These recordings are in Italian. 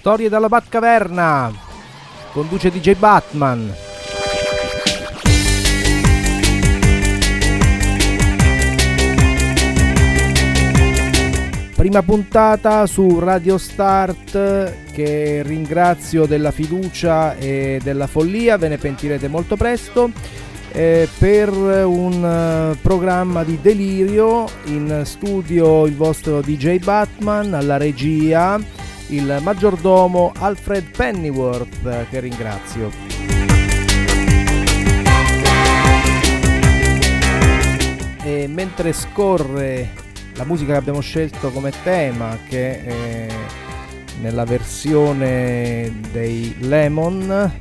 Storie dalla Batcaverna. Conduce DJ Batman. Prima puntata su Radio Start che ringrazio della fiducia e della follia, ve ne pentirete molto presto eh, per un uh, programma di delirio in studio il vostro DJ Batman, alla regia il maggiordomo Alfred Pennyworth che ringrazio. E mentre scorre la musica che abbiamo scelto come tema che è nella versione dei Lemon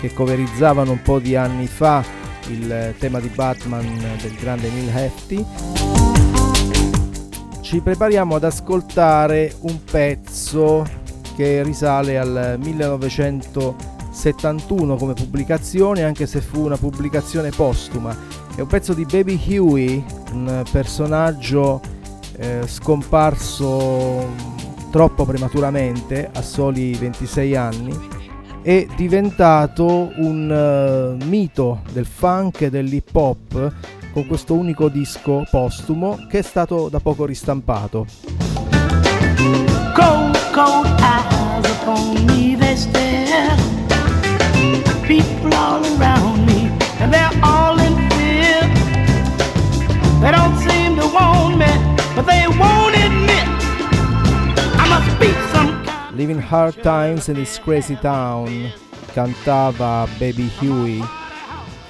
che coverizzavano un po' di anni fa il tema di Batman del grande Neil Hefti, ci prepariamo ad ascoltare un pezzo che risale al 1971 come pubblicazione, anche se fu una pubblicazione postuma. È un pezzo di Baby Huey, un personaggio eh, scomparso troppo prematuramente a soli 26 anni è diventato un uh, mito del funk e dell'hip hop con questo unico disco postumo che è stato da poco ristampato. Cold, Living Hard Times in this Crazy Town cantava Baby Huey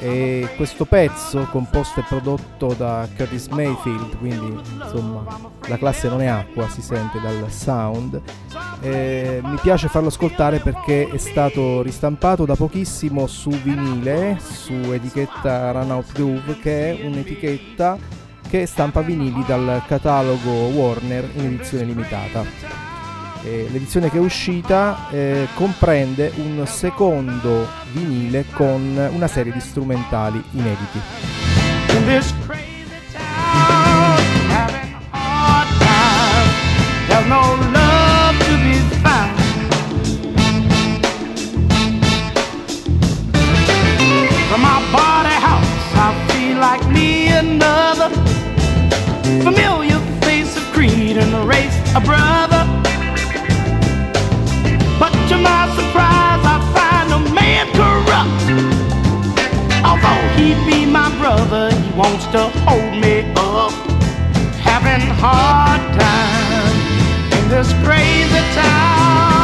e questo pezzo composto e prodotto da Curtis Mayfield quindi insomma la classe non è acqua si sente dal sound. Eh, mi piace farlo ascoltare perché è stato ristampato da pochissimo su vinile su etichetta Run Out Groove che è un'etichetta che stampa vinili dal catalogo Warner in edizione limitata eh, l'edizione che è uscita eh, comprende un secondo vinile con una serie di strumentali inediti. From surprise, I find a man corrupt. Although he be my brother, he wants to hold me up. Having hard time in this crazy town.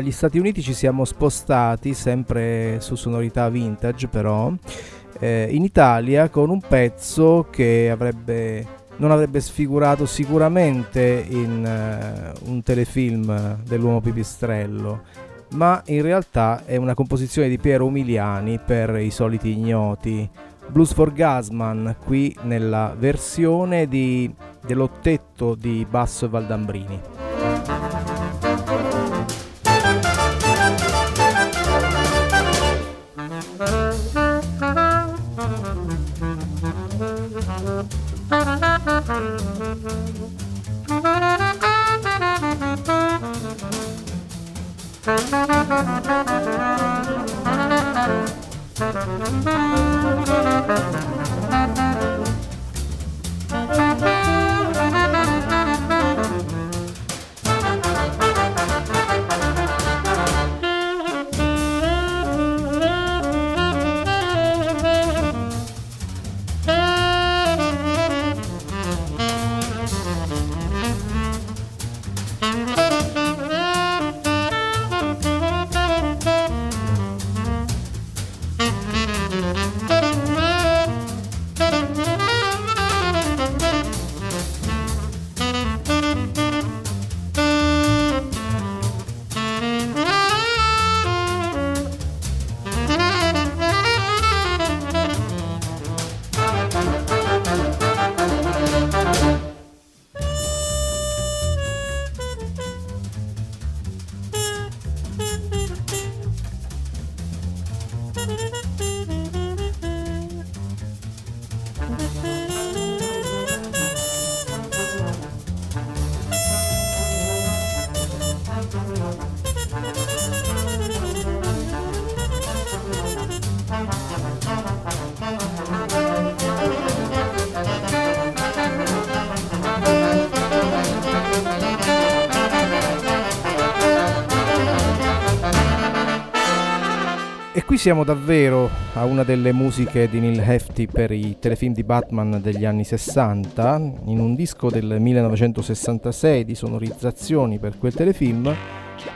Dagli Stati Uniti ci siamo spostati, sempre su sonorità vintage però, eh, in Italia con un pezzo che avrebbe, non avrebbe sfigurato sicuramente in uh, un telefilm dell'uomo pipistrello, ma in realtà è una composizione di Piero Umiliani per i soliti ignoti. Blues for Gasman, qui nella versione di, dell'ottetto di Basso e Valdambrini. Siamo davvero a una delle musiche di Neil Hefti per i telefilm di Batman degli anni 60, in un disco del 1966 di sonorizzazioni per quel telefilm.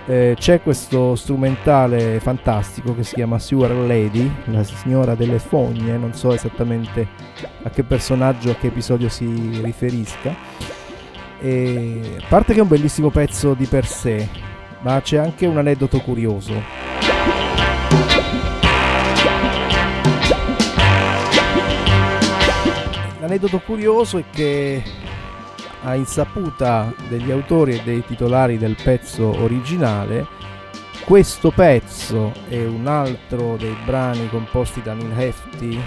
Eh, c'è questo strumentale fantastico che si chiama Sewer Lady, la signora delle fogne, non so esattamente a che personaggio, a che episodio si riferisca. E, a parte che è un bellissimo pezzo di per sé, ma c'è anche un aneddoto curioso. L'aneddoto curioso è che a insaputa degli autori e dei titolari del pezzo originale, questo pezzo e un altro dei brani composti da Neil Hefti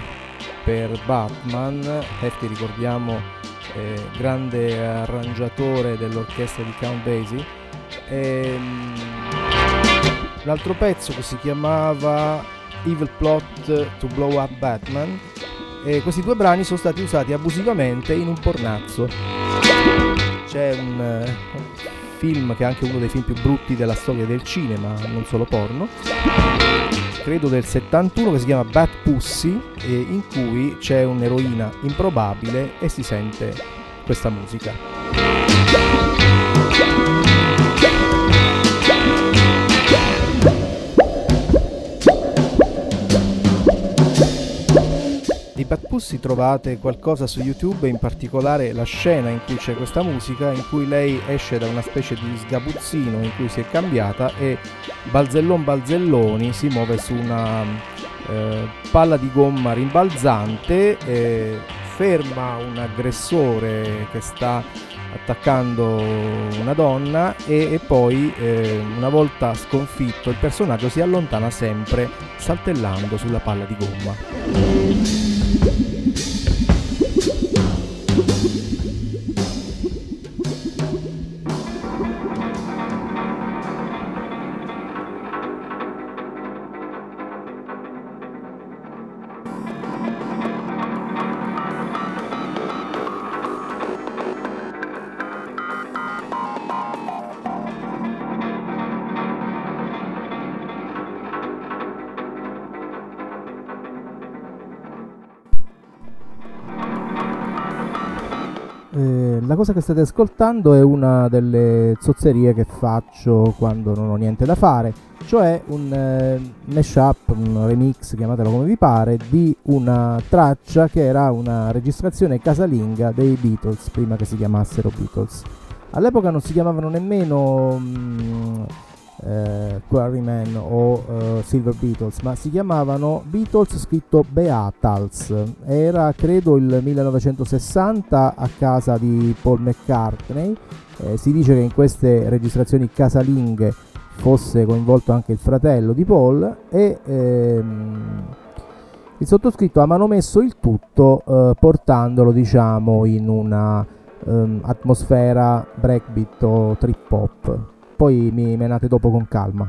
per Batman, Hefti ricordiamo eh, grande arrangiatore dell'orchestra di Count Basie, ehm, l'altro pezzo che si chiamava Evil Plot to Blow Up Batman e questi due brani sono stati usati abusivamente in un pornazzo. C'è un uh, film che è anche uno dei film più brutti della storia del cinema, non solo porno, credo del 71 che si chiama Bat Pussy in cui c'è un'eroina improbabile e si sente questa musica. Bad Pussy trovate qualcosa su YouTube, in particolare la scena in cui c'è questa musica, in cui lei esce da una specie di sgabuzzino in cui si è cambiata e Balzellon Balzelloni si muove su una eh, palla di gomma rimbalzante, eh, ferma un aggressore che sta attaccando una donna e, e poi eh, una volta sconfitto il personaggio si allontana sempre saltellando sulla palla di gomma. Cosa che state ascoltando è una delle zozzerie che faccio quando non ho niente da fare, cioè un eh, mashup, un remix, chiamatelo come vi pare, di una traccia che era una registrazione casalinga dei Beatles prima che si chiamassero Beatles. All'epoca non si chiamavano nemmeno... Mm, eh, Quarryman o eh, Silver Beatles, ma si chiamavano Beatles scritto Beatles. Era credo il 1960 a casa di Paul McCartney. Eh, si dice che in queste registrazioni casalinghe fosse coinvolto anche il fratello di Paul e ehm, il sottoscritto ha manomesso il tutto eh, portandolo diciamo in una ehm, atmosfera breakbeat o trip hop poi mi menate dopo con calma.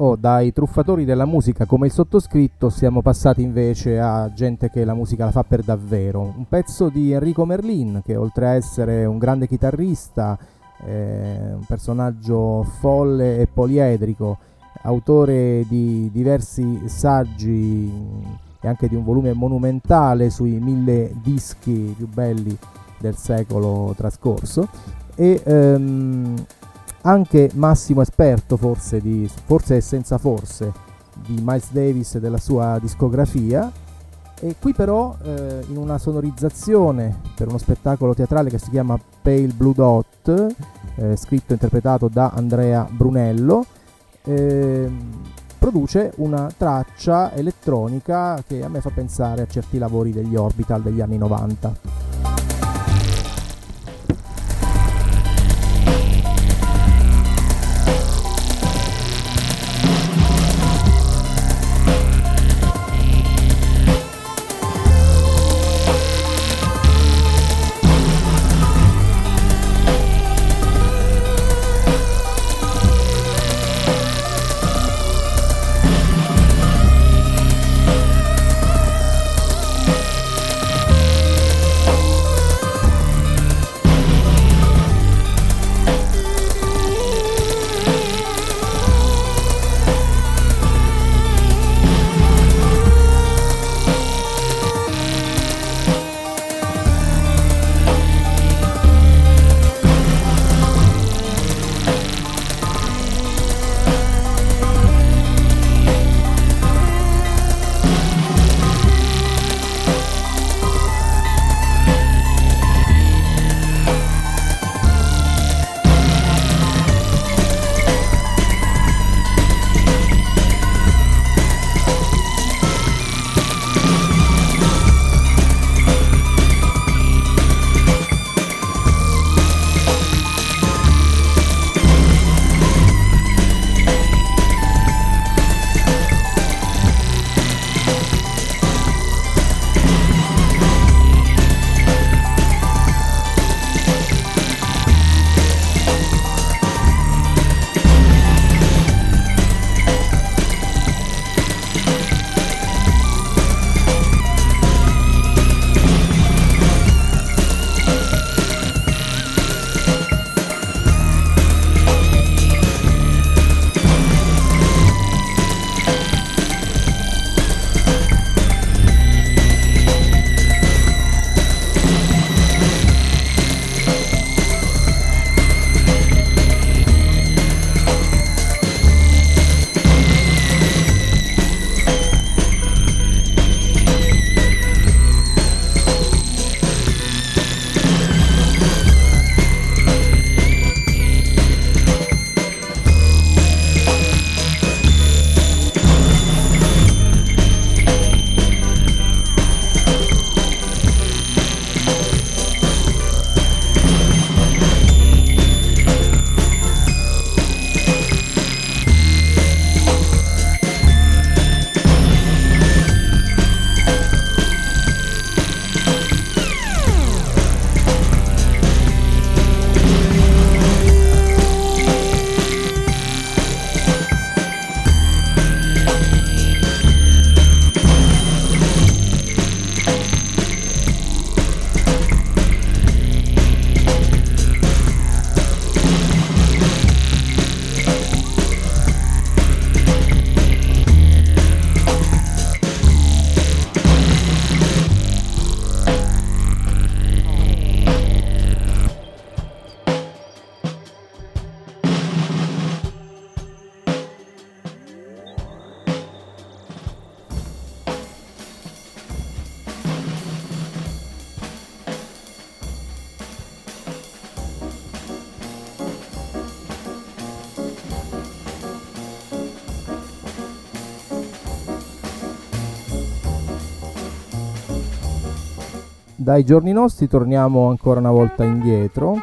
Oh, dai truffatori della musica come il sottoscritto siamo passati invece a gente che la musica la fa per davvero. Un pezzo di Enrico Merlin che oltre a essere un grande chitarrista, eh, un personaggio folle e poliedrico, autore di diversi saggi e anche di un volume monumentale sui mille dischi più belli del secolo trascorso e ehm, anche massimo esperto forse, di, forse e senza forse, di Miles Davis e della sua discografia. E qui però eh, in una sonorizzazione per uno spettacolo teatrale che si chiama Pale Blue Dot, eh, scritto e interpretato da Andrea Brunello, eh, produce una traccia elettronica che a me fa pensare a certi lavori degli Orbital degli anni 90. Dai giorni nostri torniamo ancora una volta indietro,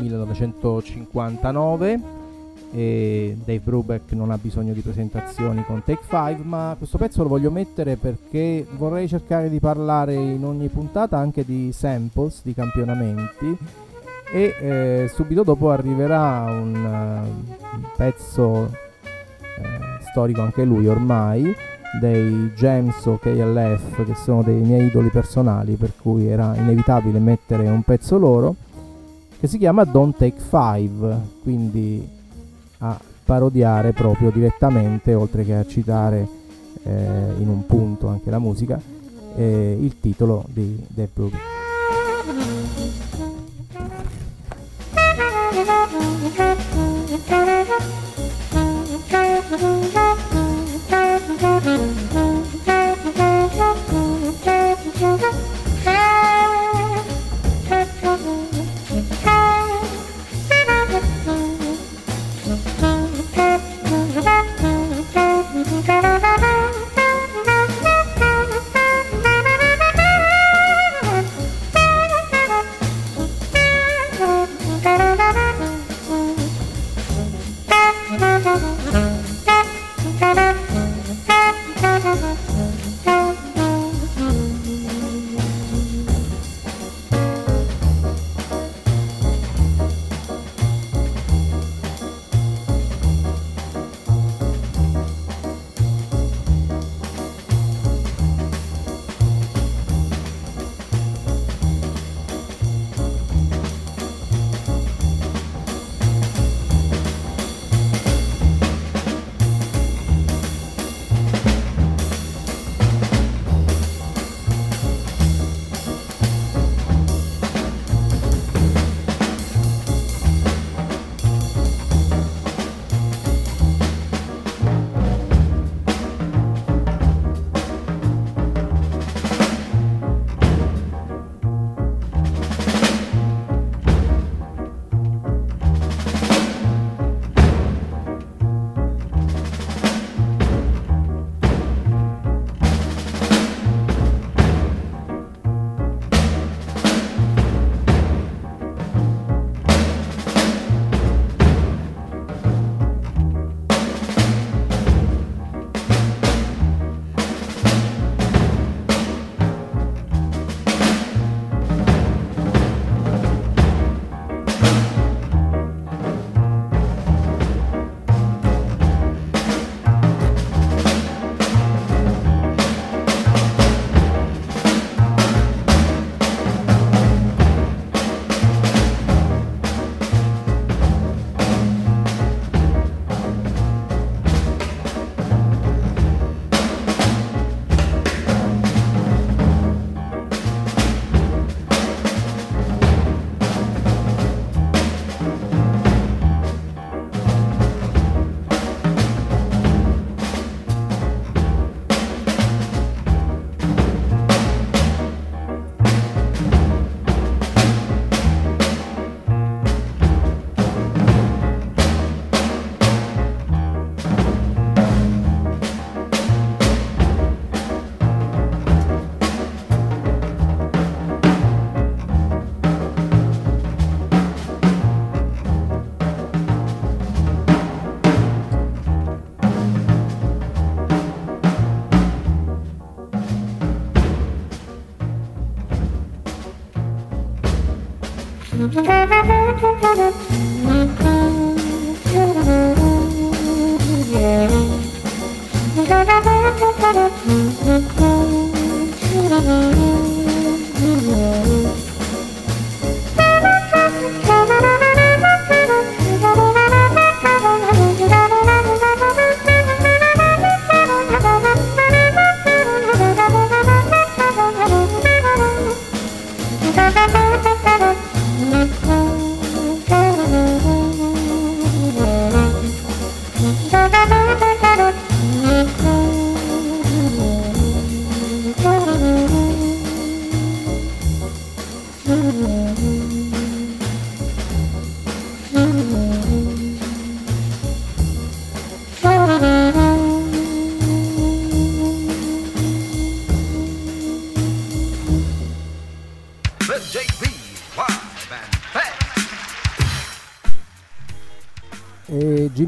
1959, e Dave Brubeck non ha bisogno di presentazioni con Take 5, ma questo pezzo lo voglio mettere perché vorrei cercare di parlare in ogni puntata anche di samples, di campionamenti e eh, subito dopo arriverà un, uh, un pezzo eh, storico anche lui ormai dei James o KLF che sono dei miei idoli personali per cui era inevitabile mettere un pezzo loro che si chiama Don't Take Five quindi a parodiare proprio direttamente oltre che a citare eh, in un punto anche la musica eh, il titolo di Dave Brubeck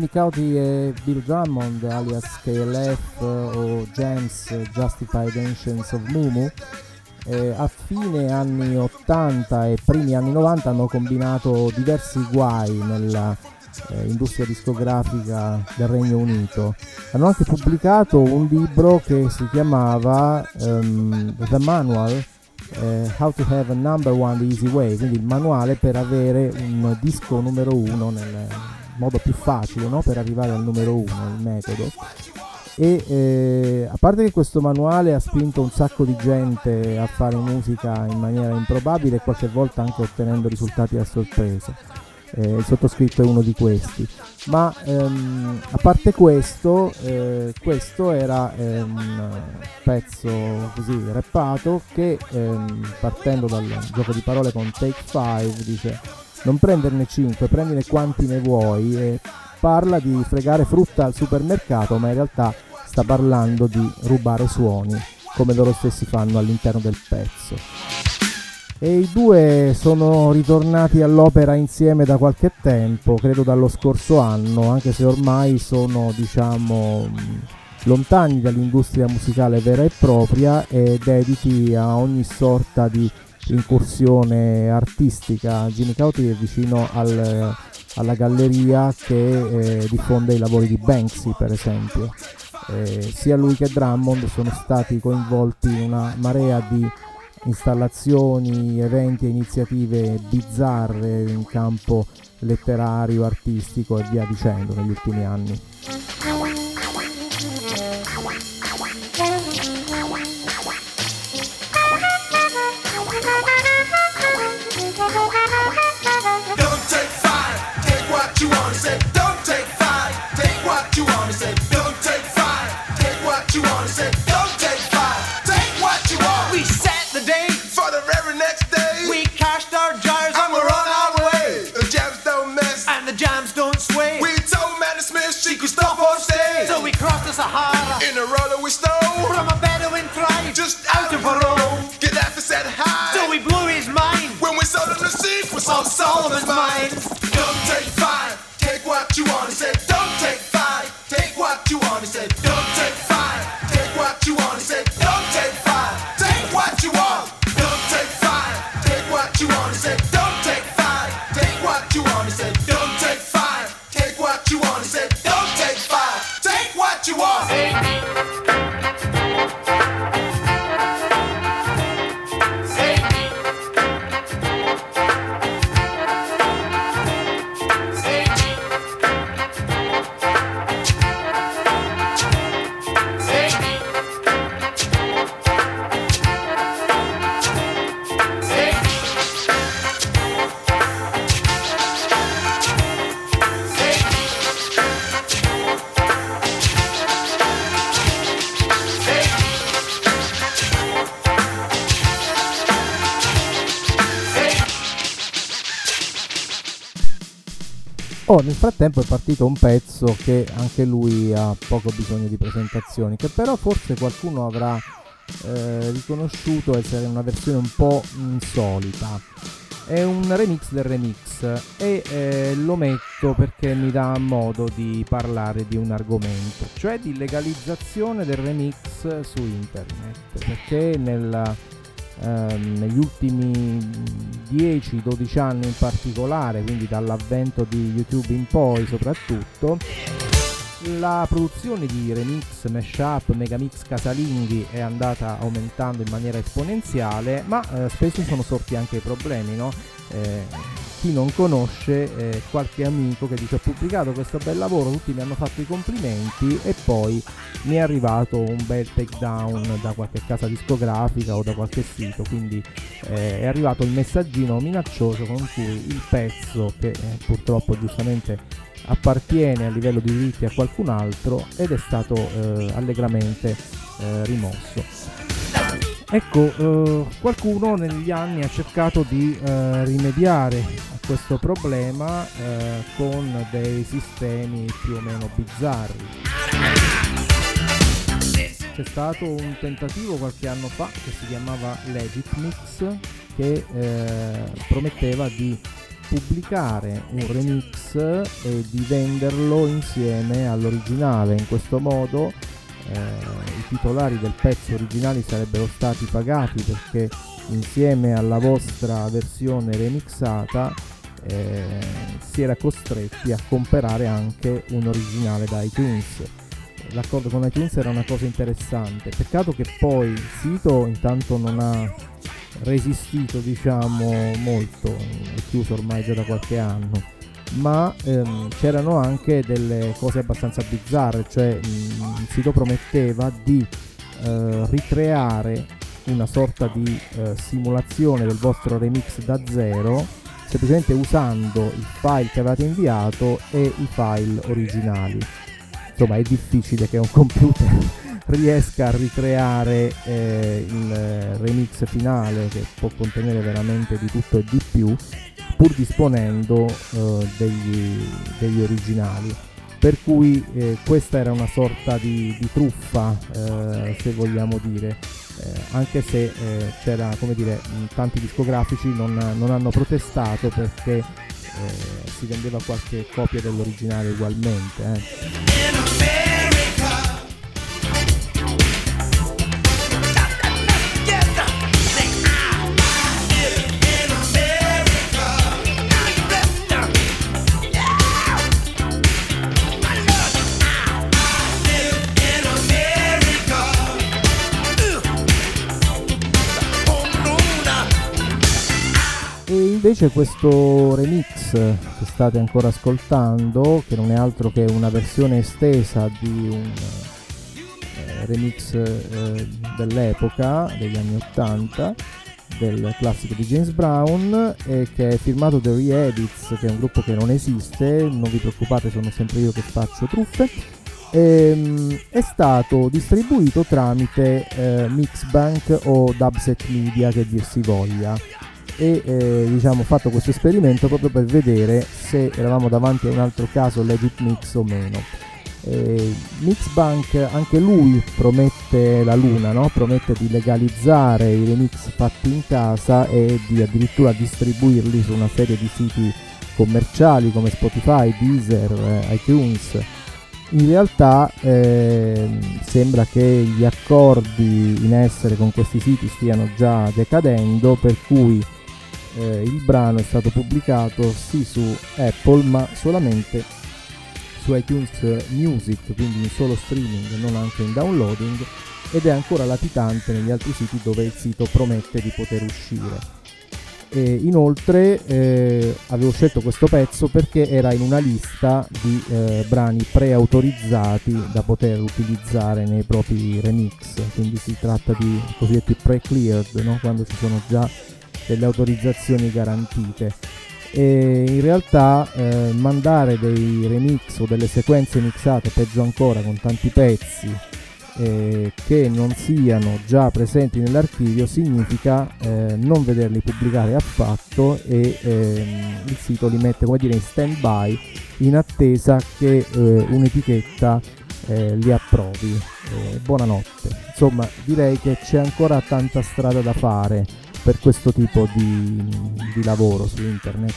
Cauty e Bill Drummond alias KLF o James Justified Ancients of Mumu eh, a fine anni 80 e primi anni 90 hanno combinato diversi guai nella eh, industria discografica del Regno Unito. Hanno anche pubblicato un libro che si chiamava um, The Manual eh, How to Have a Number One the Easy Way, quindi il manuale per avere un disco numero uno nel modo più facile no? per arrivare al numero uno, il metodo e eh, a parte che questo manuale ha spinto un sacco di gente a fare musica in maniera improbabile qualche volta anche ottenendo risultati a sorpresa. Eh, il sottoscritto è uno di questi. Ma ehm, a parte questo, eh, questo era eh, un pezzo così rappato che ehm, partendo dal gioco di parole con Take 5 dice non prenderne 5, prendine quanti ne vuoi e parla di fregare frutta al supermercato, ma in realtà sta parlando di rubare suoni, come loro stessi fanno all'interno del pezzo. E i due sono ritornati all'opera insieme da qualche tempo, credo dallo scorso anno, anche se ormai sono, diciamo, lontani dall'industria musicale vera e propria e dediti a ogni sorta di incursione artistica. Jimmy Cauty è vicino al, alla galleria che eh, diffonde i lavori di Banksy, per esempio eh, sia lui che Drummond sono stati coinvolti in una marea di installazioni, eventi e iniziative bizzarre in campo letterario, artistico e via dicendo negli ultimi anni. of Solomon's mind. Oh, nel frattempo è partito un pezzo che anche lui ha poco bisogno di presentazioni, che però forse qualcuno avrà eh, riconosciuto essere una versione un po' insolita. È un remix del remix e eh, lo metto perché mi dà modo di parlare di un argomento, cioè di legalizzazione del remix su internet, perché nella ehm, negli ultimi 10-12 anni in particolare, quindi dall'avvento di YouTube in poi soprattutto, la produzione di remix, mashup, megamix casalinghi è andata aumentando in maniera esponenziale, ma eh, spesso sono sorti anche problemi, no? Eh, chi non conosce eh, qualche amico che dice ho pubblicato questo bel lavoro, tutti mi hanno fatto i complimenti e poi mi è arrivato un bel takedown da qualche casa discografica o da qualche sito, quindi eh, è arrivato il messaggino minaccioso con cui il pezzo che eh, purtroppo giustamente appartiene a livello di diritti a qualcun altro ed è stato eh, allegramente eh, rimosso. Ecco, eh, qualcuno negli anni ha cercato di eh, rimediare a questo problema eh, con dei sistemi più o meno bizzarri. C'è stato un tentativo qualche anno fa che si chiamava Legit Mix che eh, prometteva di pubblicare un remix e di venderlo insieme all'originale. In questo modo i titolari del pezzo originale sarebbero stati pagati perché insieme alla vostra versione remixata eh, si era costretti a comprare anche un originale da iTunes. L'accordo con iTunes era una cosa interessante, peccato che poi il sito intanto non ha resistito diciamo molto, è chiuso ormai già da qualche anno, ma ehm, c'erano anche delle cose abbastanza bizzarre, cioè il sito prometteva di eh, ricreare una sorta di eh, simulazione del vostro remix da zero semplicemente usando il file che avete inviato e i file originali. Insomma è difficile che un computer riesca a ricreare eh, il remix finale che può contenere veramente di tutto e di più pur disponendo eh, degli, degli, originali. Per cui eh, questa era una sorta di, di truffa eh, se vogliamo dire. Eh, anche se eh, c'era come dire tanti discografici non, non hanno protestato perché eh, si vendeva qualche copia dell'originale ugualmente invece questo remix che state ancora ascoltando, che non è altro che una versione estesa di un eh, remix eh, dell'epoca, degli anni 80, del classico di James Brown, e che è firmato da Re-Edits, che è un gruppo che non esiste, non vi preoccupate, sono sempre io che faccio truffe. Ehm, è stato distribuito tramite eh, Mixbank o Dubset Media che dir si voglia e eh, diciamo fatto questo esperimento proprio per vedere se eravamo davanti a un altro caso legit mix o meno. Eh, Mixbank anche lui promette la luna, no? promette di legalizzare i remix fatti in casa e di addirittura distribuirli su una serie di siti commerciali come Spotify, Deezer, eh, iTunes. In realtà eh, sembra che gli accordi in essere con questi siti stiano già decadendo, per cui eh, il brano è stato pubblicato sì su Apple ma solamente su iTunes Music, quindi in solo streaming, non anche in downloading, ed è ancora latitante negli altri siti dove il sito promette di poter uscire. E inoltre eh, avevo scelto questo pezzo perché era in una lista di eh, brani preautorizzati da poter utilizzare nei propri remix, quindi si tratta di cosiddetti pre-cleared, no? quando ci sono già delle autorizzazioni garantite. E in realtà eh, mandare dei remix o delle sequenze mixate peggio ancora con tanti pezzi eh, che non siano già presenti nell'archivio significa eh, non vederli pubblicare affatto e ehm, il sito li mette come dire in stand by in attesa che eh, un'etichetta eh, li approvi. Eh, buonanotte. Insomma direi che c'è ancora tanta strada da fare per questo tipo di, di lavoro su internet.